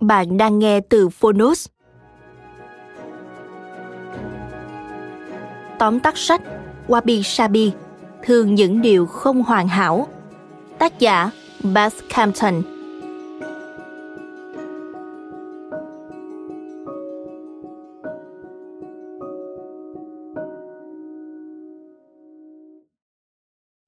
Bạn đang nghe từ Phonos. Tóm tắt sách Wabi Sabi Thường những điều không hoàn hảo Tác giả Beth Campton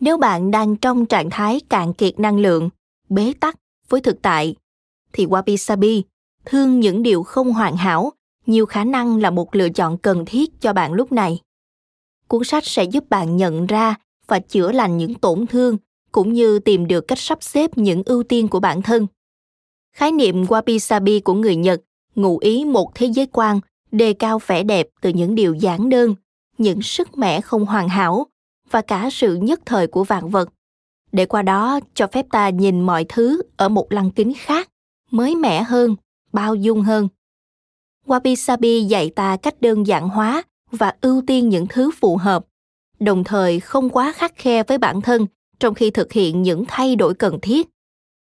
Nếu bạn đang trong trạng thái cạn kiệt năng lượng, bế tắc với thực tại thì Wabi Sabi, thương những điều không hoàn hảo, nhiều khả năng là một lựa chọn cần thiết cho bạn lúc này. Cuốn sách sẽ giúp bạn nhận ra và chữa lành những tổn thương cũng như tìm được cách sắp xếp những ưu tiên của bản thân. Khái niệm Wabi Sabi của người Nhật ngụ ý một thế giới quan đề cao vẻ đẹp từ những điều giản đơn, những sức mẻ không hoàn hảo và cả sự nhất thời của vạn vật để qua đó cho phép ta nhìn mọi thứ ở một lăng kính khác mới mẻ hơn, bao dung hơn. Wabi Sabi dạy ta cách đơn giản hóa và ưu tiên những thứ phù hợp, đồng thời không quá khắc khe với bản thân trong khi thực hiện những thay đổi cần thiết.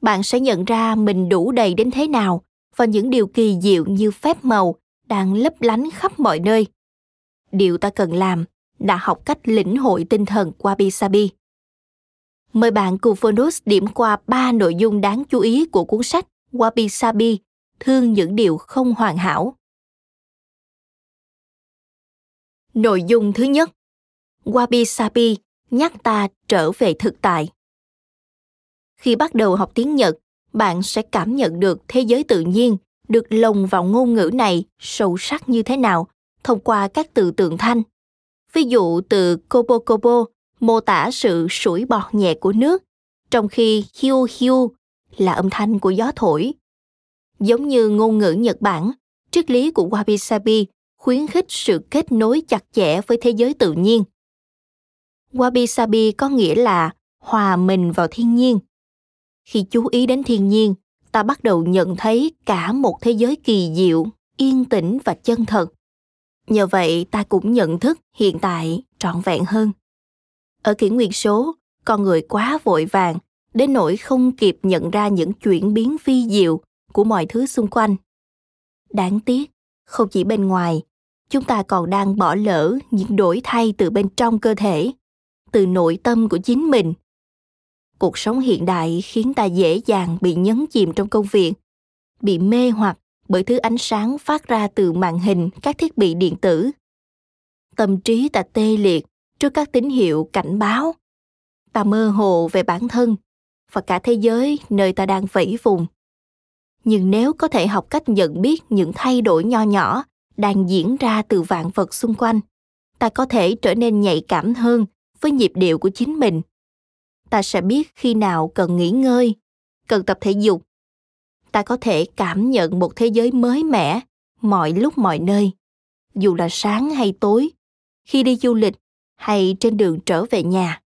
Bạn sẽ nhận ra mình đủ đầy đến thế nào và những điều kỳ diệu như phép màu đang lấp lánh khắp mọi nơi. Điều ta cần làm là học cách lĩnh hội tinh thần Wabi Sabi. Mời bạn cùng Phonus điểm qua ba nội dung đáng chú ý của cuốn sách Wabi Sabi, thương những điều không hoàn hảo. Nội dung thứ nhất Wabi Sabi nhắc ta trở về thực tại. Khi bắt đầu học tiếng Nhật, bạn sẽ cảm nhận được thế giới tự nhiên được lồng vào ngôn ngữ này sâu sắc như thế nào thông qua các từ tượng thanh. Ví dụ từ kobo kobo mô tả sự sủi bọt nhẹ của nước, trong khi hiu hiu là âm thanh của gió thổi. Giống như ngôn ngữ Nhật Bản, triết lý của Wabi Sabi khuyến khích sự kết nối chặt chẽ với thế giới tự nhiên. Wabi Sabi có nghĩa là hòa mình vào thiên nhiên. Khi chú ý đến thiên nhiên, ta bắt đầu nhận thấy cả một thế giới kỳ diệu, yên tĩnh và chân thật. Nhờ vậy ta cũng nhận thức hiện tại trọn vẹn hơn. Ở kỷ nguyên số, con người quá vội vàng đến nỗi không kịp nhận ra những chuyển biến phi diệu của mọi thứ xung quanh. Đáng tiếc, không chỉ bên ngoài, chúng ta còn đang bỏ lỡ những đổi thay từ bên trong cơ thể, từ nội tâm của chính mình. Cuộc sống hiện đại khiến ta dễ dàng bị nhấn chìm trong công việc, bị mê hoặc bởi thứ ánh sáng phát ra từ màn hình các thiết bị điện tử. Tâm trí ta tê liệt trước các tín hiệu cảnh báo. Ta mơ hồ về bản thân và cả thế giới nơi ta đang vẫy vùng. Nhưng nếu có thể học cách nhận biết những thay đổi nho nhỏ đang diễn ra từ vạn vật xung quanh, ta có thể trở nên nhạy cảm hơn với nhịp điệu của chính mình. Ta sẽ biết khi nào cần nghỉ ngơi, cần tập thể dục. Ta có thể cảm nhận một thế giới mới mẻ mọi lúc mọi nơi, dù là sáng hay tối, khi đi du lịch hay trên đường trở về nhà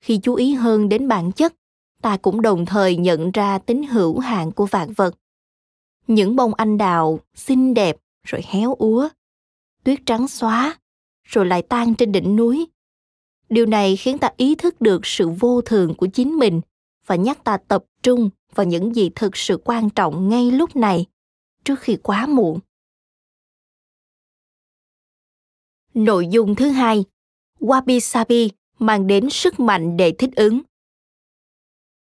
khi chú ý hơn đến bản chất, ta cũng đồng thời nhận ra tính hữu hạn của vạn vật. Những bông anh đào xinh đẹp rồi héo úa, tuyết trắng xóa rồi lại tan trên đỉnh núi. Điều này khiến ta ý thức được sự vô thường của chính mình và nhắc ta tập trung vào những gì thực sự quan trọng ngay lúc này, trước khi quá muộn. Nội dung thứ hai, wabi sabi mang đến sức mạnh để thích ứng.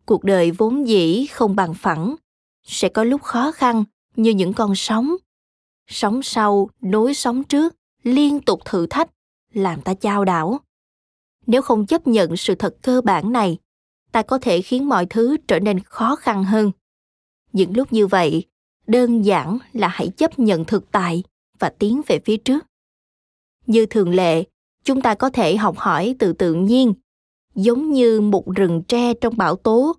Cuộc đời vốn dĩ không bằng phẳng, sẽ có lúc khó khăn như những con sóng. Sóng sau, nối sóng trước, liên tục thử thách, làm ta chao đảo. Nếu không chấp nhận sự thật cơ bản này, ta có thể khiến mọi thứ trở nên khó khăn hơn. Những lúc như vậy, đơn giản là hãy chấp nhận thực tại và tiến về phía trước. Như thường lệ chúng ta có thể học hỏi từ tự nhiên, giống như một rừng tre trong bão tố.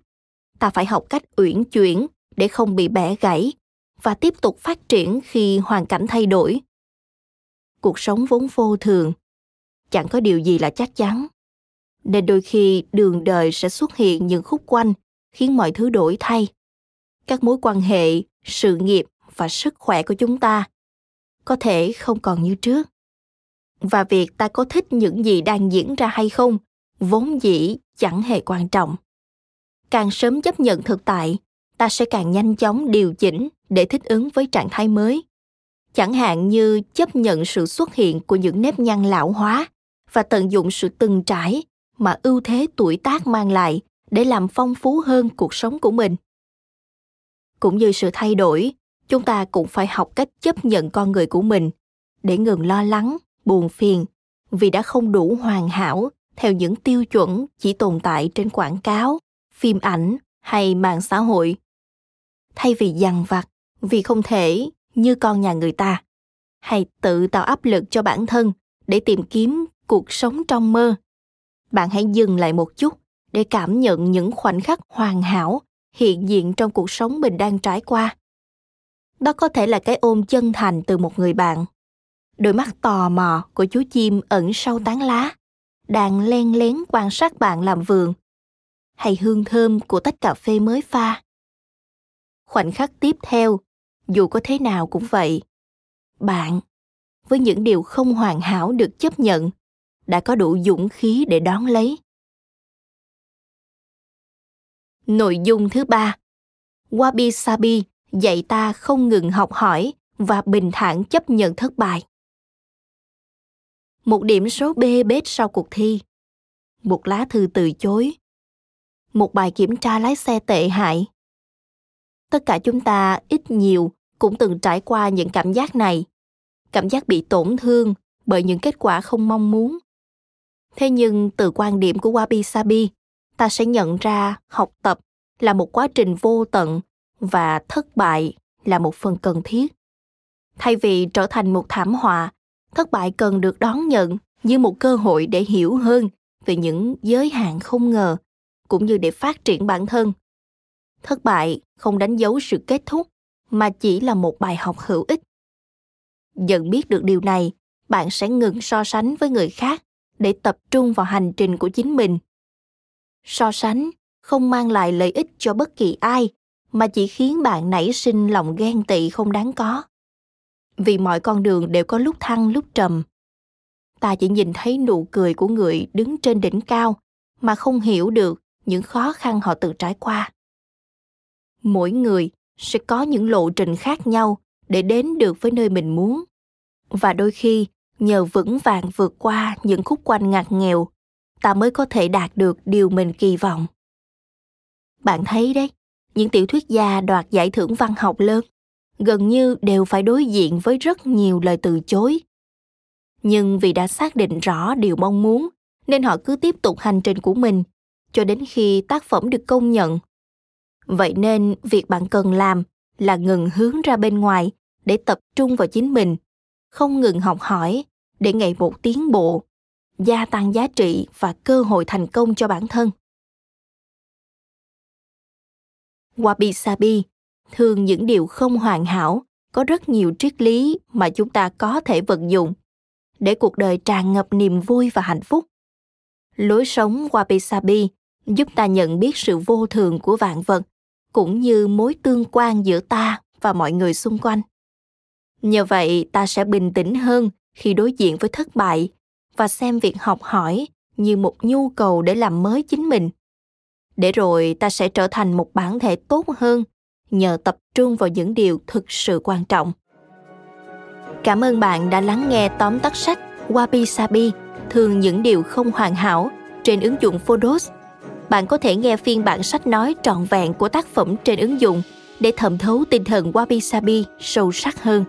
Ta phải học cách uyển chuyển để không bị bẻ gãy và tiếp tục phát triển khi hoàn cảnh thay đổi. Cuộc sống vốn vô thường, chẳng có điều gì là chắc chắn. Nên đôi khi đường đời sẽ xuất hiện những khúc quanh khiến mọi thứ đổi thay. Các mối quan hệ, sự nghiệp và sức khỏe của chúng ta có thể không còn như trước và việc ta có thích những gì đang diễn ra hay không, vốn dĩ chẳng hề quan trọng. Càng sớm chấp nhận thực tại, ta sẽ càng nhanh chóng điều chỉnh để thích ứng với trạng thái mới. Chẳng hạn như chấp nhận sự xuất hiện của những nếp nhăn lão hóa và tận dụng sự từng trải mà ưu thế tuổi tác mang lại để làm phong phú hơn cuộc sống của mình. Cũng như sự thay đổi, chúng ta cũng phải học cách chấp nhận con người của mình để ngừng lo lắng buồn phiền vì đã không đủ hoàn hảo theo những tiêu chuẩn chỉ tồn tại trên quảng cáo, phim ảnh hay mạng xã hội. Thay vì dằn vặt vì không thể như con nhà người ta hay tự tạo áp lực cho bản thân để tìm kiếm cuộc sống trong mơ. Bạn hãy dừng lại một chút để cảm nhận những khoảnh khắc hoàn hảo hiện diện trong cuộc sống mình đang trải qua. Đó có thể là cái ôm chân thành từ một người bạn đôi mắt tò mò của chú chim ẩn sau tán lá, đang len lén quan sát bạn làm vườn hay hương thơm của tách cà phê mới pha. Khoảnh khắc tiếp theo, dù có thế nào cũng vậy, bạn, với những điều không hoàn hảo được chấp nhận, đã có đủ dũng khí để đón lấy. Nội dung thứ ba, wabi sabi dạy ta không ngừng học hỏi và bình thản chấp nhận thất bại một điểm số b bết sau cuộc thi. Một lá thư từ chối. Một bài kiểm tra lái xe tệ hại. Tất cả chúng ta ít nhiều cũng từng trải qua những cảm giác này. Cảm giác bị tổn thương bởi những kết quả không mong muốn. Thế nhưng từ quan điểm của wabi sabi, ta sẽ nhận ra học tập là một quá trình vô tận và thất bại là một phần cần thiết. Thay vì trở thành một thảm họa thất bại cần được đón nhận như một cơ hội để hiểu hơn về những giới hạn không ngờ, cũng như để phát triển bản thân. Thất bại không đánh dấu sự kết thúc, mà chỉ là một bài học hữu ích. Dần biết được điều này, bạn sẽ ngừng so sánh với người khác để tập trung vào hành trình của chính mình. So sánh không mang lại lợi ích cho bất kỳ ai, mà chỉ khiến bạn nảy sinh lòng ghen tị không đáng có vì mọi con đường đều có lúc thăng, lúc trầm. Ta chỉ nhìn thấy nụ cười của người đứng trên đỉnh cao, mà không hiểu được những khó khăn họ từng trải qua. Mỗi người sẽ có những lộ trình khác nhau để đến được với nơi mình muốn. Và đôi khi, nhờ vững vàng vượt qua những khúc quanh ngặt nghèo, ta mới có thể đạt được điều mình kỳ vọng. Bạn thấy đấy, những tiểu thuyết gia đoạt giải thưởng văn học lớn gần như đều phải đối diện với rất nhiều lời từ chối. Nhưng vì đã xác định rõ điều mong muốn, nên họ cứ tiếp tục hành trình của mình, cho đến khi tác phẩm được công nhận. Vậy nên việc bạn cần làm là ngừng hướng ra bên ngoài để tập trung vào chính mình, không ngừng học hỏi để ngày một tiến bộ, gia tăng giá trị và cơ hội thành công cho bản thân. Wabi sabi thường những điều không hoàn hảo, có rất nhiều triết lý mà chúng ta có thể vận dụng để cuộc đời tràn ngập niềm vui và hạnh phúc. Lối sống wabi sabi giúp ta nhận biết sự vô thường của vạn vật, cũng như mối tương quan giữa ta và mọi người xung quanh. Nhờ vậy, ta sẽ bình tĩnh hơn khi đối diện với thất bại và xem việc học hỏi như một nhu cầu để làm mới chính mình. Để rồi ta sẽ trở thành một bản thể tốt hơn nhờ tập trung vào những điều thực sự quan trọng. Cảm ơn bạn đã lắng nghe tóm tắt sách Wabi Sabi, thường những điều không hoàn hảo trên ứng dụng Phonos. Bạn có thể nghe phiên bản sách nói trọn vẹn của tác phẩm trên ứng dụng để thẩm thấu tinh thần Wabi Sabi sâu sắc hơn.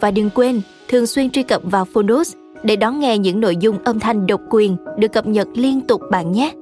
Và đừng quên thường xuyên truy cập vào Phonos để đón nghe những nội dung âm thanh độc quyền được cập nhật liên tục bạn nhé.